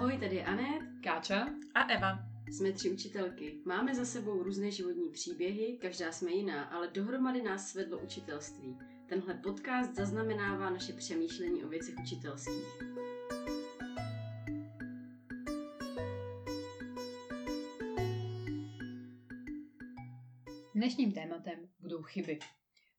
Ahoj, tady je Anet. Káča a Eva. Jsme tři učitelky. Máme za sebou různé životní příběhy, každá jsme jiná, ale dohromady nás svedlo učitelství. Tenhle podcast zaznamenává naše přemýšlení o věcech učitelských. Dnešním tématem budou chyby.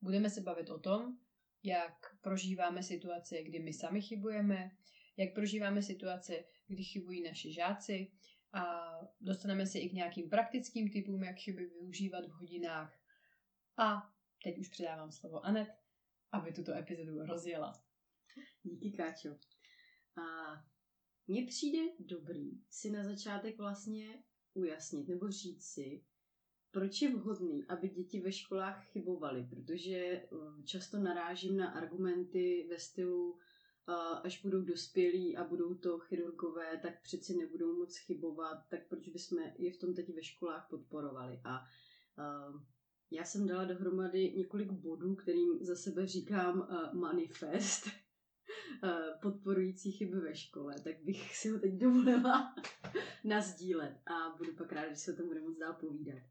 Budeme se bavit o tom, jak prožíváme situace, kdy my sami chybujeme, jak prožíváme situace, kdy chybují naši žáci a dostaneme se i k nějakým praktickým typům, jak chyby využívat v hodinách. A teď už předávám slovo Anet, aby tuto epizodu rozjela. Díky, Káčo. A mně přijde dobrý si na začátek vlastně ujasnit nebo říct si, proč je vhodný, aby děti ve školách chybovaly, protože eh, často narážím na argumenty ve stylu, až budou dospělí a budou to chirurgové, tak přeci nebudou moc chybovat, tak proč bychom je v tom teď ve školách podporovali. A já jsem dala dohromady několik bodů, kterým za sebe říkám manifest, podporující chyby ve škole, tak bych si ho teď dovolila nazdílet a budu pak ráda, že se o tom bude moc dál povídat.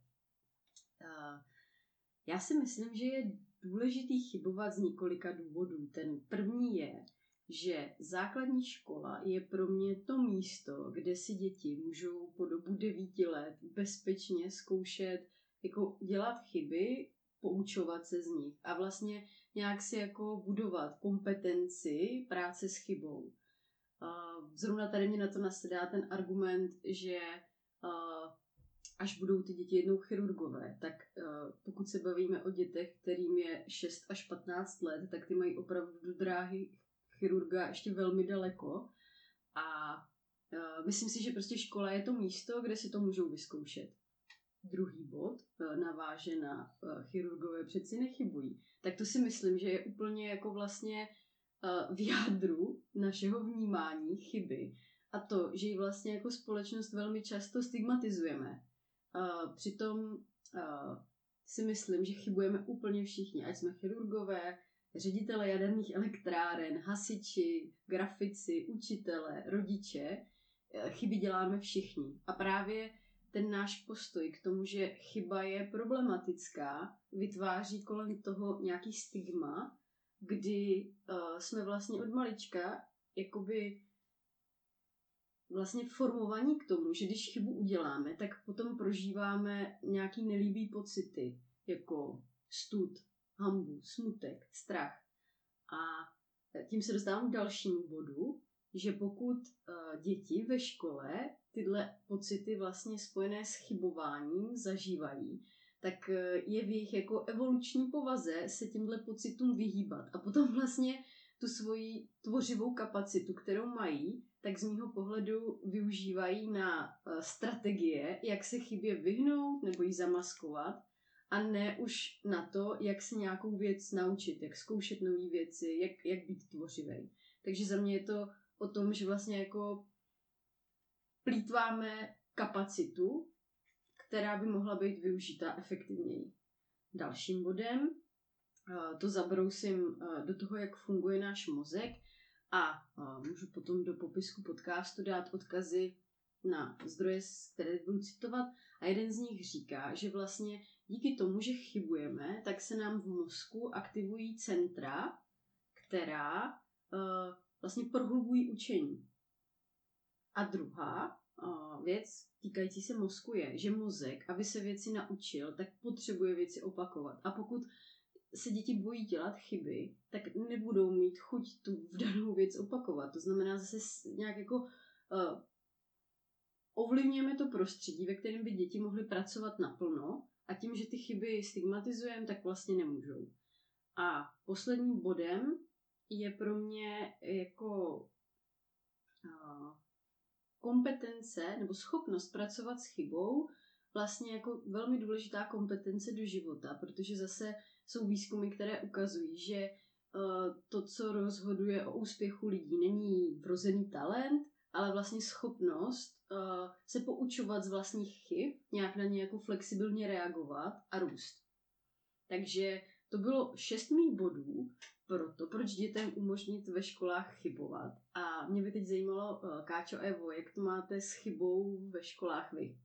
Já si myslím, že je důležitý chybovat z několika důvodů. Ten první je, že základní škola je pro mě to místo, kde si děti můžou po dobu devíti let bezpečně zkoušet jako dělat chyby, poučovat se z nich a vlastně nějak si jako budovat kompetenci práce s chybou. Zrovna tady mě na to nasedá ten argument, že až budou ty děti jednou chirurgové, tak pokud se bavíme o dětech, kterým je 6 až 15 let, tak ty mají opravdu dráhy chirurga ještě velmi daleko. A uh, myslím si, že prostě škola je to místo, kde si to můžou vyzkoušet. Druhý bod uh, naváže na uh, chirurgové přeci nechybují. Tak to si myslím, že je úplně jako vlastně v jádru našeho vnímání chyby. A to, že ji vlastně jako společnost velmi často stigmatizujeme. Přitom si myslím, že chybujeme úplně všichni, ať jsme chirurgové, ředitele jaderných elektráren, hasiči, grafici, učitele, rodiče, eh, chyby děláme všichni. A právě ten náš postoj k tomu, že chyba je problematická, vytváří kolem toho nějaký stigma, kdy uh, jsme vlastně od malička jakoby vlastně formovaní k tomu, že když chybu uděláme, tak potom prožíváme nějaký nelíbý pocity, jako stud, hambu, smutek, strach. A tím se dostávám k dalšímu bodu, že pokud uh, děti ve škole tyhle pocity vlastně spojené s chybováním zažívají, tak uh, je v jejich jako evoluční povaze se těmhle pocitům vyhýbat. A potom vlastně tu svoji tvořivou kapacitu, kterou mají, tak z mýho pohledu využívají na uh, strategie, jak se chybě vyhnout nebo ji zamaskovat a ne už na to, jak se nějakou věc naučit, jak zkoušet nové věci, jak, jak být tvořivý. Takže za mě je to o tom, že vlastně jako plítváme kapacitu, která by mohla být využita efektivněji. Dalším bodem to zabrousím do toho, jak funguje náš mozek a můžu potom do popisku podcastu dát odkazy na zdroje, které budu citovat a jeden z nich říká, že vlastně díky tomu, že chybujeme, tak se nám v mozku aktivují centra, která uh, vlastně prohlubují učení. A druhá uh, věc týkající se mozku je, že mozek, aby se věci naučil, tak potřebuje věci opakovat. A pokud se děti bojí dělat chyby, tak nebudou mít chuť tu v danou věc opakovat. To znamená zase nějak jako uh, ovlivňujeme to prostředí, ve kterém by děti mohly pracovat naplno a tím, že ty chyby stigmatizujeme, tak vlastně nemůžou. A posledním bodem je pro mě jako kompetence nebo schopnost pracovat s chybou vlastně jako velmi důležitá kompetence do života, protože zase jsou výzkumy, které ukazují, že to, co rozhoduje o úspěchu lidí, není vrozený talent, ale vlastně schopnost uh, se poučovat z vlastních chyb, nějak na ně jako flexibilně reagovat a růst. Takže to bylo šest mých bodů, proto, proč dětem umožnit ve školách chybovat. A mě by teď zajímalo, eh, Káčo Evo, jak to máte s chybou ve školách vy?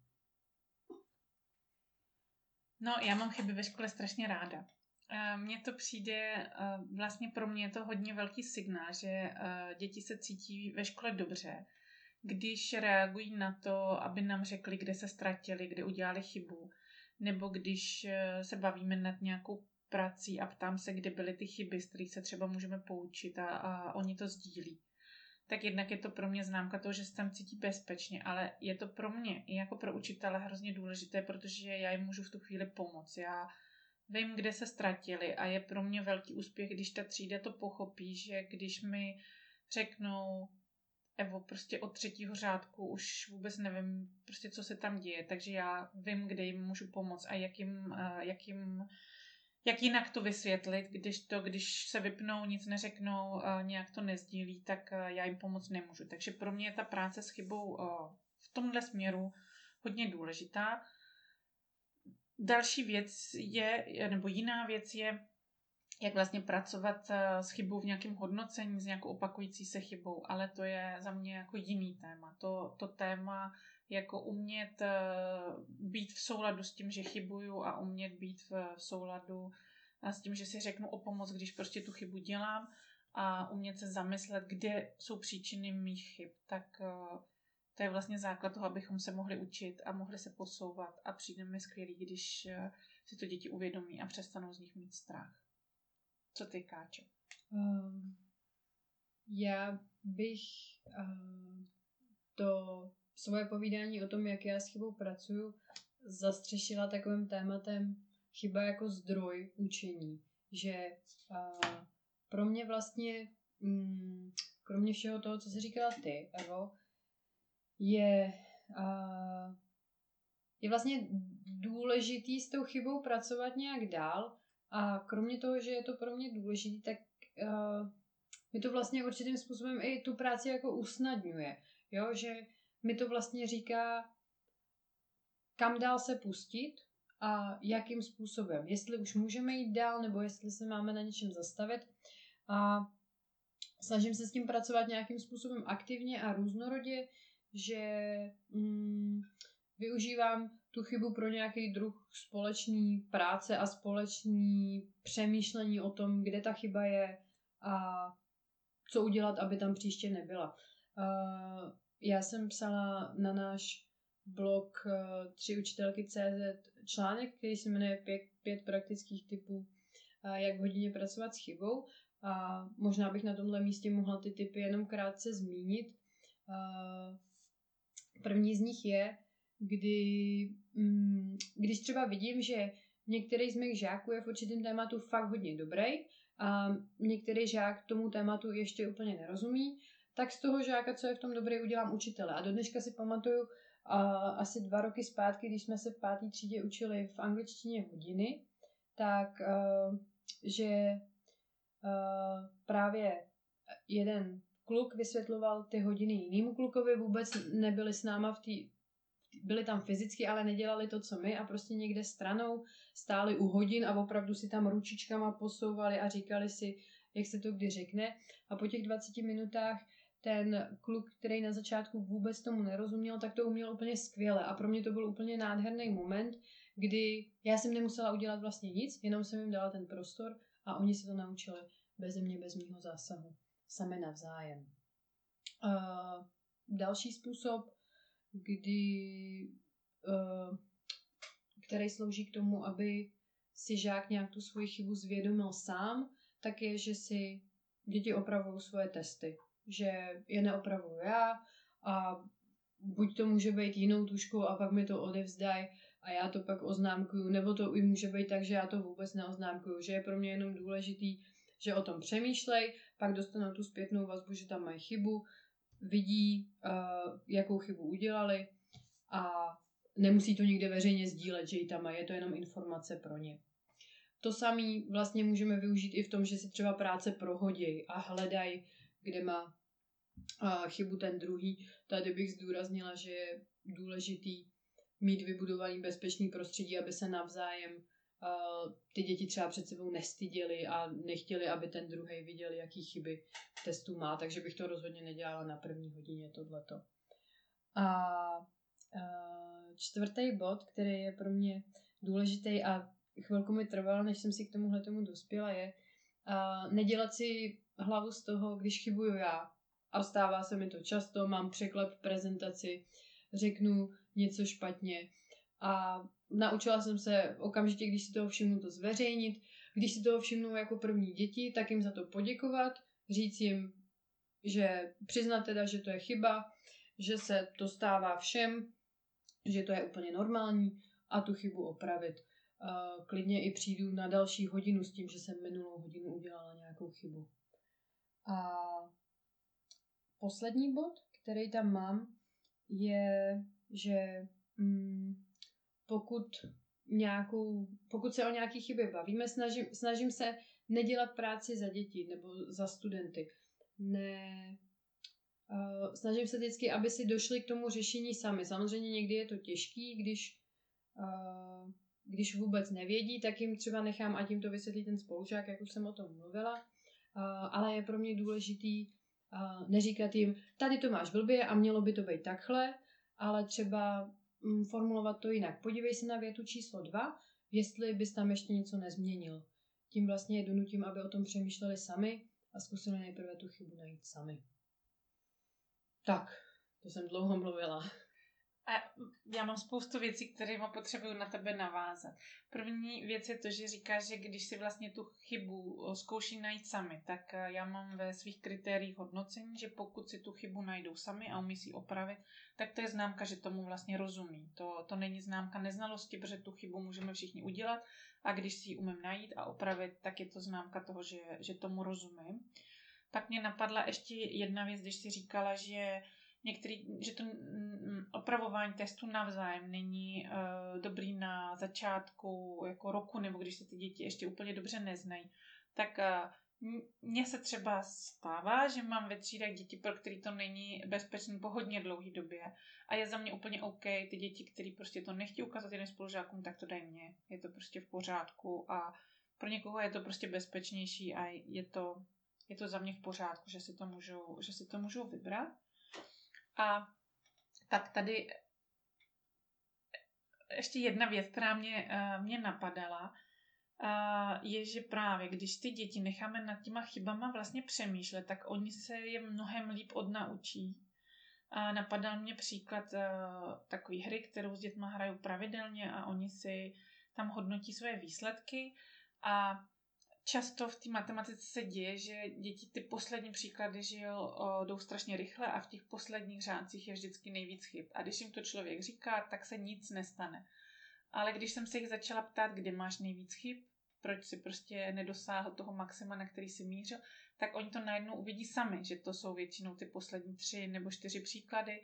No, já mám chyby ve škole strašně ráda. Eh, mně to přijde, vlastně pro mě je to hodně velký signál, že děti se cítí ve škole dobře, když reagují na to, aby nám řekli, kde se ztratili, kde udělali chybu, nebo když se bavíme nad nějakou prací a ptám se, kde byly ty chyby, z kterých se třeba můžeme poučit a, a oni to sdílí. Tak jednak je to pro mě známka toho, že se tam cítí bezpečně, ale je to pro mě i jako pro učitele hrozně důležité, protože já jim můžu v tu chvíli pomoct. Já vím, kde se ztratili a je pro mě velký úspěch, když ta třída to pochopí, že když mi řeknou, Evo, prostě od třetího řádku už vůbec nevím, prostě co se tam děje, takže já vím, kde jim můžu pomoct a jak jim, jak jim jak jinak to vysvětlit, když to, když se vypnou, nic neřeknou, nějak to nezdílí, tak já jim pomoct nemůžu. Takže pro mě je ta práce s chybou v tomhle směru hodně důležitá. Další věc je, nebo jiná věc je, jak vlastně pracovat s chybou v nějakém hodnocení, s nějakou opakující se chybou, ale to je za mě jako jiný téma. To, to téma jako umět eh, být v souladu s tím, že chybuju a umět být v souladu eh, s tím, že si řeknu o pomoc, když prostě tu chybu dělám a umět se zamyslet, kde jsou příčiny mých chyb, tak eh, to je vlastně základ toho, abychom se mohli učit a mohli se posouvat a přijde mi skvělý, když si to děti uvědomí a přestanou z nich mít strach. Co ty, Káčo? Um, já bych um, to svoje povídání o tom, jak já s chybou pracuju, zastřešila takovým tématem chyba jako zdroj učení. Že a, pro mě vlastně, mm, kromě všeho toho, co jsi říkala ty, Evo, je, a, je vlastně důležitý s tou chybou pracovat nějak dál a kromě toho, že je to pro mě důležitý, tak uh, mi to vlastně určitým způsobem i tu práci jako usnadňuje. Jo, že mi to vlastně říká, kam dál se pustit a jakým způsobem. Jestli už můžeme jít dál, nebo jestli se máme na něčem zastavit. A snažím se s tím pracovat nějakým způsobem aktivně a různorodě, že mm, využívám tu chybu pro nějaký druh společný práce a společný přemýšlení o tom, kde ta chyba je a co udělat, aby tam příště nebyla. Uh, já jsem psala na náš blog uh, tři učitelky CZ článek, který se jmenuje pět, pět praktických typů, uh, jak hodině pracovat s chybou. A možná bych na tomhle místě mohla ty typy jenom krátce zmínit. První z nich je, kdy, mm, když třeba vidím, že některý z mých žáků je v určitém tématu fakt hodně dobrý a některý žák tomu tématu ještě úplně nerozumí, tak z toho žáka, co je v tom dobrý, udělám učitele. A do dneška si pamatuju uh, asi dva roky zpátky, když jsme se v páté třídě učili v angličtině hodiny, tak že právě jeden kluk vysvětloval ty hodiny jinému klukovi, vůbec nebyli s náma v té byli tam fyzicky, ale nedělali to, co my a prostě někde stranou stáli u hodin a opravdu si tam ručičkama posouvali a říkali si, jak se to kdy řekne. A po těch 20 minutách ten kluk, který na začátku vůbec tomu nerozuměl, tak to uměl úplně skvěle. A pro mě to byl úplně nádherný moment, kdy já jsem nemusela udělat vlastně nic, jenom jsem jim dala ten prostor a oni se to naučili bez mě, bez mýho zásahu. Sami navzájem. Uh, další způsob, kdy, uh, který slouží k tomu, aby si žák nějak tu svoji chybu zvědomil sám, tak je, že si děti opravují svoje testy. Že je neopravuju já a buď to může být jinou tuškou a pak mi to odevzdají a já to pak oznámkuju, nebo to i může být tak, že já to vůbec neoznámkuju, že je pro mě jenom důležitý, že o tom přemýšlej, pak dostanou tu zpětnou vazbu, že tam mají chybu, vidí, uh, jakou chybu udělali a nemusí to nikde veřejně sdílet, že ji tam je to jenom informace pro ně. To samé vlastně můžeme využít i v tom, že si třeba práce prohodí a hledají kde má a, chybu ten druhý. Tady bych zdůraznila, že je důležitý mít vybudovaný bezpečný prostředí, aby se navzájem uh, ty děti třeba před sebou nestyděli a nechtěli, aby ten druhý viděl, jaký chyby v testu má, takže bych to rozhodně nedělala na první hodině tohleto. A uh, čtvrtý bod, který je pro mě důležitý a chvilku mi trvalo, než jsem si k tomuhle tomu dospěla, je uh, nedělat si hlavu z toho, když chybuju já. A stává se mi to často, mám překlep prezentaci, řeknu něco špatně a naučila jsem se okamžitě, když si toho všimnu, to zveřejnit. Když si toho všimnu jako první děti, tak jim za to poděkovat, říct jim, že přiznat teda, že to je chyba, že se to stává všem, že to je úplně normální a tu chybu opravit. Klidně i přijdu na další hodinu s tím, že jsem minulou hodinu udělala nějakou chybu. A poslední bod, který tam mám, je, že mm, pokud nějakou, pokud se o nějaké chyby bavíme, snažím, snažím se nedělat práci za děti nebo za studenty. Ne, uh, snažím se vždycky, aby si došli k tomu řešení sami. Samozřejmě někdy je to těžký, když, uh, když vůbec nevědí, tak jim třeba nechám, ať jim to vysvětlí ten spolužák, jak už jsem o tom mluvila. Uh, ale je pro mě důležitý uh, neříkat jim, tady to máš blbě a mělo by to být takhle, ale třeba formulovat to jinak. Podívej se na větu číslo dva, jestli bys tam ještě něco nezměnil. Tím vlastně je donutím, aby o tom přemýšleli sami a zkusili nejprve tu chybu najít sami. Tak, to jsem dlouho mluvila. A já mám spoustu věcí, které potřebuju na tebe navázat. První věc je to, že říkáš, že když si vlastně tu chybu zkouší najít sami, tak eh, já mám ve svých kritériích hodnocení, že pokud si tu chybu najdou sami a umí si opravit, tak to je známka, že tomu vlastně rozumí. To, to není známka neznalosti, protože tu chybu můžeme všichni udělat a když si ji umím najít a opravit, tak je to známka toho, že, že tomu rozumím. Pak mě napadla ještě jedna věc, když si říkala, že některý, že to opravování testu navzájem není uh, dobrý na začátku jako roku, nebo když se ty děti ještě úplně dobře neznají, tak uh, mně se třeba stává, že mám ve třídách děti, pro který to není bezpečný po hodně dlouhé době. A je za mě úplně OK, ty děti, které prostě to nechtějí ukázat jiným spolužákům, tak to dají mě. Je to prostě v pořádku a pro někoho je to prostě bezpečnější a je to, je to za mě v pořádku, že si to můžou, že si to můžou vybrat. A tak tady ještě jedna věc, která mě, uh, mě napadala, uh, je, že právě když ty děti necháme nad těma chybama vlastně přemýšlet, tak oni se je mnohem líp odnaučí. A napadal mě příklad uh, takové hry, kterou s dětma hrajou pravidelně a oni si tam hodnotí svoje výsledky a často v té matematice se děje, že děti ty poslední příklady že jo, jdou strašně rychle a v těch posledních řádcích je vždycky nejvíc chyb. A když jim to člověk říká, tak se nic nestane. Ale když jsem se jich začala ptát, kde máš nejvíc chyb, proč si prostě nedosáhl toho maxima, na který si mířil, tak oni to najednou uvidí sami, že to jsou většinou ty poslední tři nebo čtyři příklady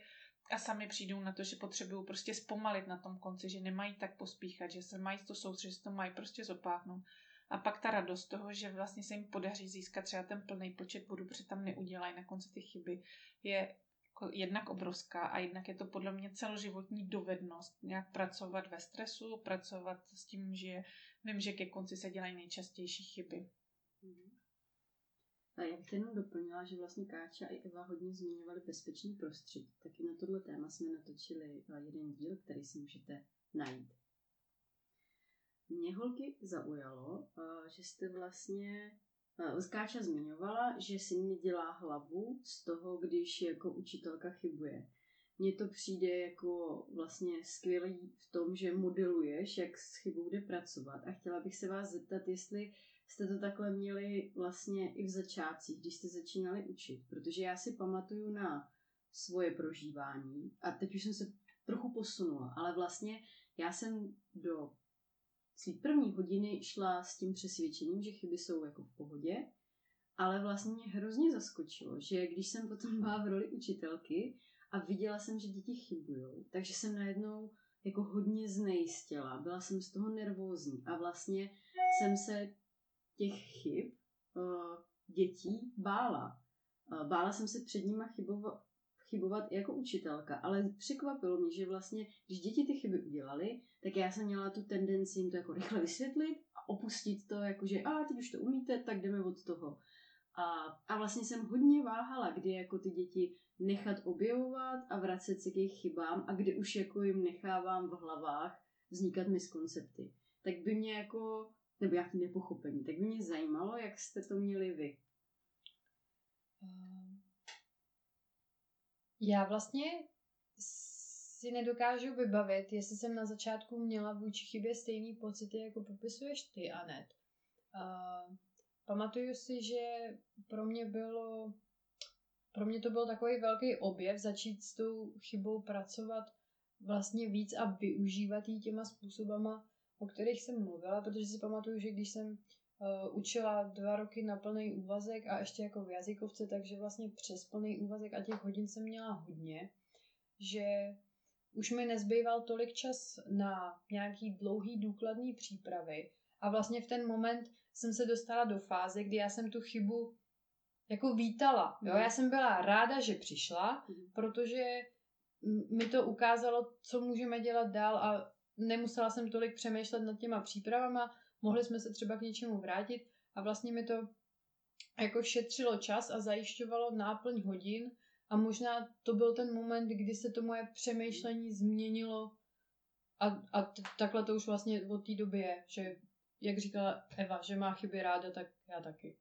a sami přijdou na to, že potřebují prostě zpomalit na tom konci, že nemají tak pospíchat, že se mají to soustředit, že to mají prostě zopáknout a pak ta radost toho, že vlastně se jim podaří získat třeba ten plný počet bodů, protože tam neudělají na konci ty chyby, je jako jednak obrovská a jednak je to podle mě celoživotní dovednost nějak pracovat ve stresu, pracovat s tím, že vím, že ke konci se dělají nejčastější chyby. A já bych jenom doplnila, že vlastně Káča i Eva hodně zmiňovali bezpečný prostředí. Taky na tohle téma jsme natočili eh, jeden díl, který si můžete najít. Mě holky zaujalo, eh, že jste vlastně eh, Skáča zmiňovala, že si mi dělá hlavu z toho, když jako učitelka chybuje. Mně to přijde jako vlastně skvělý v tom, že modeluješ, jak s chybou jde pracovat. A chtěla bych se vás zeptat, jestli jste to takhle měli vlastně i v začátcích, když jste začínali učit. Protože já si pamatuju na svoje prožívání a teď už jsem se trochu posunula, ale vlastně já jsem do svý první hodiny šla s tím přesvědčením, že chyby jsou jako v pohodě, ale vlastně mě hrozně zaskočilo, že když jsem potom byla v roli učitelky a viděla jsem, že děti chybují, takže jsem najednou jako hodně znejistila, byla jsem z toho nervózní a vlastně jsem se těch chyb uh, dětí bála. Uh, bála jsem se před nima chybovat, chybovat i jako učitelka, ale překvapilo mě, že vlastně, když děti ty chyby udělali, tak já jsem měla tu tendenci jim to jako rychle vysvětlit a opustit to, jako že a teď už to umíte, tak jdeme od toho. A, a vlastně jsem hodně váhala, kdy jako ty děti nechat objevovat a vracet se k jejich chybám a kdy už jako jim nechávám v hlavách vznikat miskoncepty. Tak by mě jako, nebo jaký nepochopení, tak by mě zajímalo, jak jste to měli vy. Já vlastně si nedokážu vybavit, jestli jsem na začátku měla vůči chybě stejný pocity, jako popisuješ ty, Anet. Uh, pamatuju si, že pro mě bylo pro mě to byl takový velký objev začít s tou chybou pracovat vlastně víc a využívat ji těma způsobama, o kterých jsem mluvila, protože si pamatuju, že když jsem uh, učila dva roky na plný úvazek a ještě jako v jazykovce, takže vlastně přes plný úvazek a těch hodin jsem měla hodně, že už mi nezbýval tolik čas na nějaký dlouhý důkladný přípravy a vlastně v ten moment jsem se dostala do fáze, kdy já jsem tu chybu jako vítala. Jo? Mhm. Já jsem byla ráda, že přišla, mhm. protože mi to ukázalo, co můžeme dělat dál a nemusela jsem tolik přemýšlet nad těma přípravama, mohli jsme se třeba k něčemu vrátit a vlastně mi to jako šetřilo čas a zajišťovalo náplň hodin a možná to byl ten moment, kdy se to moje přemýšlení změnilo a, a t- takhle to už vlastně od té doby je, že jak říkala Eva, že má chyby ráda, tak já taky.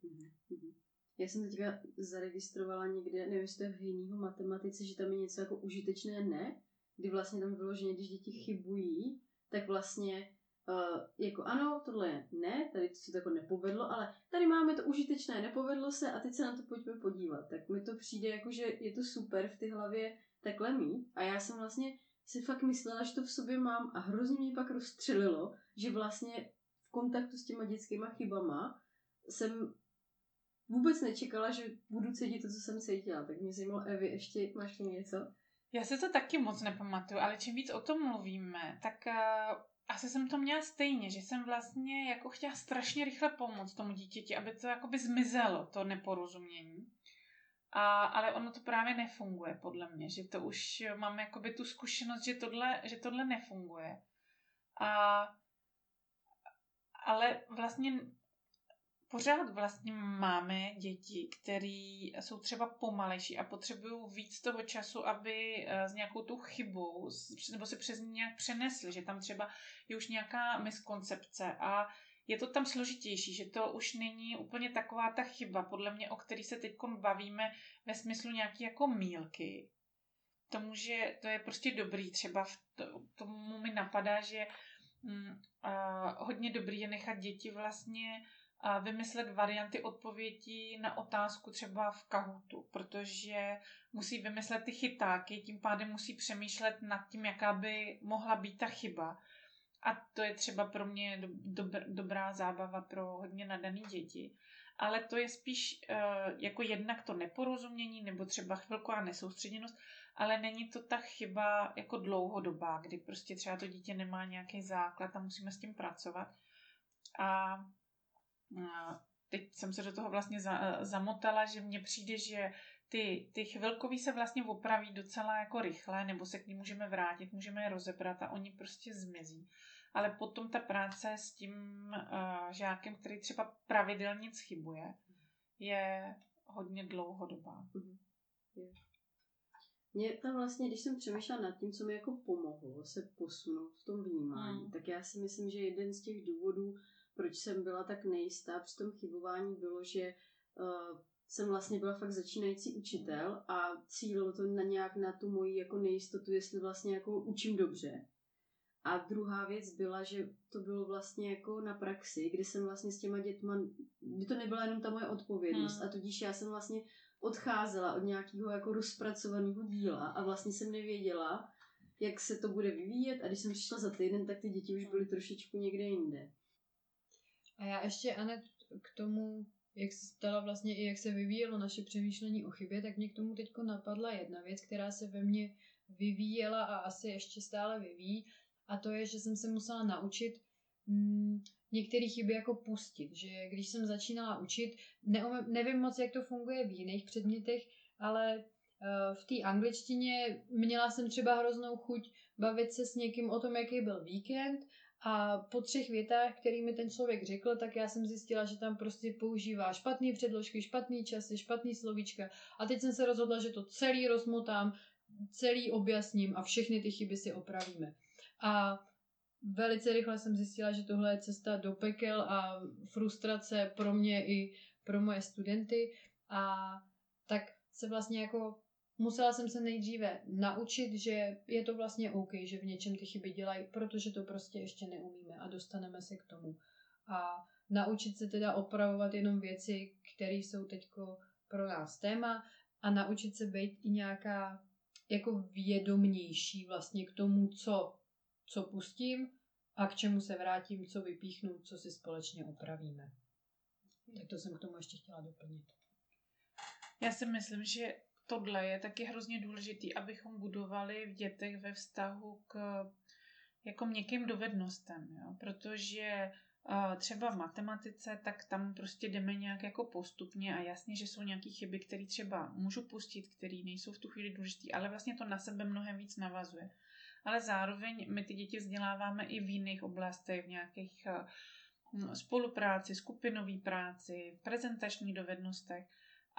Já jsem teďka zaregistrovala někde, nevím, jestli to je v hejnýho matematice, že tam je něco jako užitečné ne, kdy vlastně tam vyloženě, když děti chybují, tak vlastně uh, jako ano, tohle je ne, tady to se jako nepovedlo, ale tady máme to užitečné, nepovedlo se a teď se na to pojďme podívat. Tak mi to přijde jako, že je to super v ty hlavě takhle mít a já jsem vlastně si fakt myslela, že to v sobě mám a hrozně mě pak rozstřelilo, že vlastně v kontaktu s těma dětskýma chybama jsem vůbec nečekala, že budu cítit to, co jsem cítila. Tak mě zajímalo, Evi, ještě máš tu něco? Já si to taky moc nepamatuju, ale čím víc o tom mluvíme, tak uh, asi jsem to měla stejně, že jsem vlastně jako chtěla strašně rychle pomoct tomu dítěti, aby to jakoby zmizelo, to neporozumění. A, ale ono to právě nefunguje, podle mě, že to už máme jakoby tu zkušenost, že tohle, že tohle nefunguje. A, ale vlastně pořád vlastně máme děti, které jsou třeba pomalejší a potřebují víc toho času, aby eh, s nějakou tou chybou nebo se přes ní nějak přenesli, že tam třeba je už nějaká miskoncepce a je to tam složitější, že to už není úplně taková ta chyba, podle mě, o který se teď bavíme ve smyslu nějaký jako mílky. To může, to je prostě dobrý, třeba v to, tomu mi napadá, že hm, a, hodně dobrý je nechat děti vlastně vymyslet varianty odpovědí na otázku třeba v Kahootu, protože musí vymyslet ty chytáky, tím pádem musí přemýšlet nad tím, jaká by mohla být ta chyba. A to je třeba pro mě dob- dobrá zábava pro hodně nadaný děti. Ale to je spíš uh, jako jednak to neporozumění nebo třeba chvilková nesoustředěnost, ale není to ta chyba jako dlouhodobá, kdy prostě třeba to dítě nemá nějaký základ a musíme s tím pracovat. A teď jsem se do toho vlastně za, zamotala, že mně přijde, že ty, ty chvilkový se vlastně opraví docela jako rychle, nebo se k ním můžeme vrátit, můžeme je rozebrat a oni prostě zmizí. Ale potom ta práce s tím uh, žákem, který třeba pravidelně schybuje, je hodně dlouhodobá. Mm-hmm. Mě tam vlastně, když jsem přemýšlela nad tím, co mi jako pomohlo se posunout v tom vnímání, mm. tak já si myslím, že jeden z těch důvodů, proč jsem byla tak nejistá při tom chybování, bylo, že uh, jsem vlastně byla fakt začínající učitel a cílilo to na nějak na tu moji jako nejistotu, jestli vlastně jako učím dobře. A druhá věc byla, že to bylo vlastně jako na praxi, kdy jsem vlastně s těma dětma, kdy to nebyla jenom ta moje odpovědnost hmm. a tudíž já jsem vlastně odcházela od nějakého jako rozpracovaného díla a vlastně jsem nevěděla, jak se to bude vyvíjet a když jsem přišla za týden, tak ty děti už byly trošičku někde jinde. A já ještě, Anet, k tomu, jak se stala vlastně i jak se vyvíjelo naše přemýšlení o chybě, tak mě k tomu teď napadla jedna věc, která se ve mně vyvíjela a asi ještě stále vyvíjí. A to je, že jsem se musela naučit mm, některé chyby jako pustit. Že když jsem začínala učit, neumím, nevím moc, jak to funguje v jiných předmětech, ale Eh, v té angličtině měla jsem třeba hroznou chuť bavit se s někým o tom, jaký byl víkend a po třech větách, který mi ten člověk řekl, tak já jsem zjistila, že tam prostě používá špatný předložky, špatný časy, špatný slovíčka a teď jsem se rozhodla, že to celý rozmotám, celý objasním a všechny ty chyby si opravíme. A velice rychle jsem zjistila, že tohle je cesta do pekel a frustrace pro mě i pro moje studenty a tak se vlastně jako musela jsem se nejdříve naučit, že je to vlastně OK, že v něčem ty chyby dělají, protože to prostě ještě neumíme a dostaneme se k tomu. A naučit se teda opravovat jenom věci, které jsou teď pro nás téma a naučit se být i nějaká jako vědomnější vlastně k tomu, co, co pustím a k čemu se vrátím, co vypíchnu, co si společně opravíme. Tak to jsem k tomu ještě chtěla doplnit. Já si myslím, že tohle je taky hrozně důležitý, abychom budovali v dětech ve vztahu k jako měkkým dovednostem, jo? protože uh, třeba v matematice, tak tam prostě jdeme nějak jako postupně a jasně, že jsou nějaké chyby, které třeba můžu pustit, které nejsou v tu chvíli důležité, ale vlastně to na sebe mnohem víc navazuje. Ale zároveň my ty děti vzděláváme i v jiných oblastech, v nějakých uh, spolupráci, skupinové práci, v prezentačních dovednostech.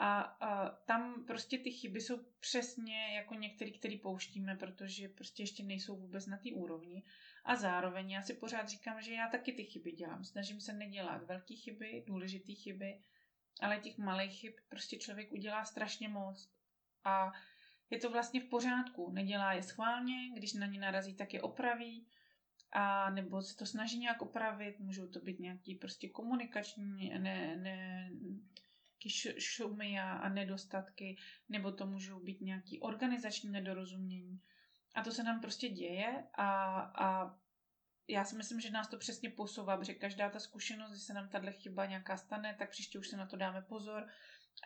A, a tam prostě ty chyby jsou přesně jako některé, které pouštíme, protože prostě ještě nejsou vůbec na té úrovni. A zároveň já si pořád říkám, že já taky ty chyby dělám. Snažím se nedělat velké chyby, důležité chyby, ale těch malých chyb prostě člověk udělá strašně moc. A je to vlastně v pořádku. Nedělá je schválně, když na ně narazí, tak je opraví. A nebo se to snaží nějak opravit, můžou to být nějaký prostě komunikační ne, ne, šumy a, a nedostatky, nebo to můžou být nějaký organizační nedorozumění. A to se nám prostě děje a, a já si myslím, že nás to přesně posouvá, protože každá ta zkušenost, když se nám tahle chyba nějaká stane, tak příště už se na to dáme pozor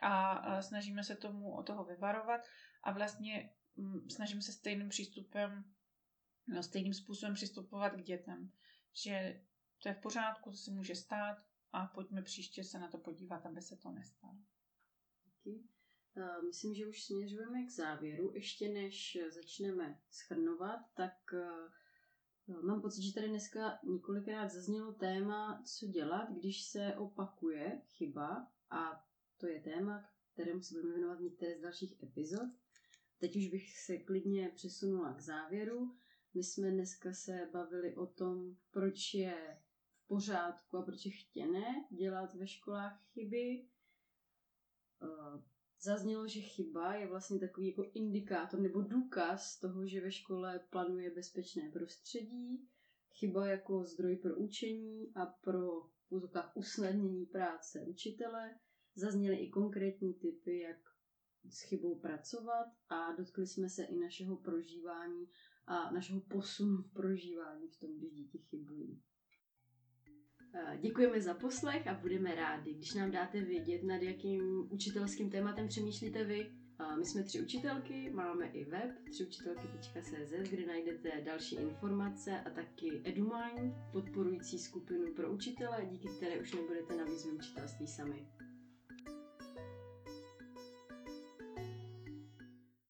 a, snažíme se tomu o toho vyvarovat a vlastně mm, snažíme se stejným přístupem, no, stejným způsobem přistupovat k dětem, že to je v pořádku, to se může stát, a pojďme příště se na to podívat, aby se to nestalo. Díky. Myslím, že už směřujeme k závěru. Ještě než začneme schrnovat, tak mám pocit, že tady dneska několikrát zaznělo téma, co dělat, když se opakuje chyba a to je téma, kterému se budeme věnovat některé z dalších epizod. Teď už bych se klidně přesunula k závěru. My jsme dneska se bavili o tom, proč je pořádku a proč je chtěné dělat ve školách chyby. Eh, zaznělo, že chyba je vlastně takový jako indikátor nebo důkaz toho, že ve škole plánuje bezpečné prostředí. Chyba jako zdroj pro učení a pro v usnadnění práce učitele. Zazněly i konkrétní typy, jak s chybou pracovat a dotkli jsme se i našeho prožívání a našeho posunu v prožívání v tom, když děti chybují. Eh, děkujeme za poslech a budeme rádi, když nám dáte vědět, nad jakým učitelským tématem přemýšlíte vy. My jsme tři učitelky, máme i web třiučitelky.cz, kde najdete další informace a taky EduMind, podporující skupinu pro učitele, díky které už nebudete na výzvy učitelství sami.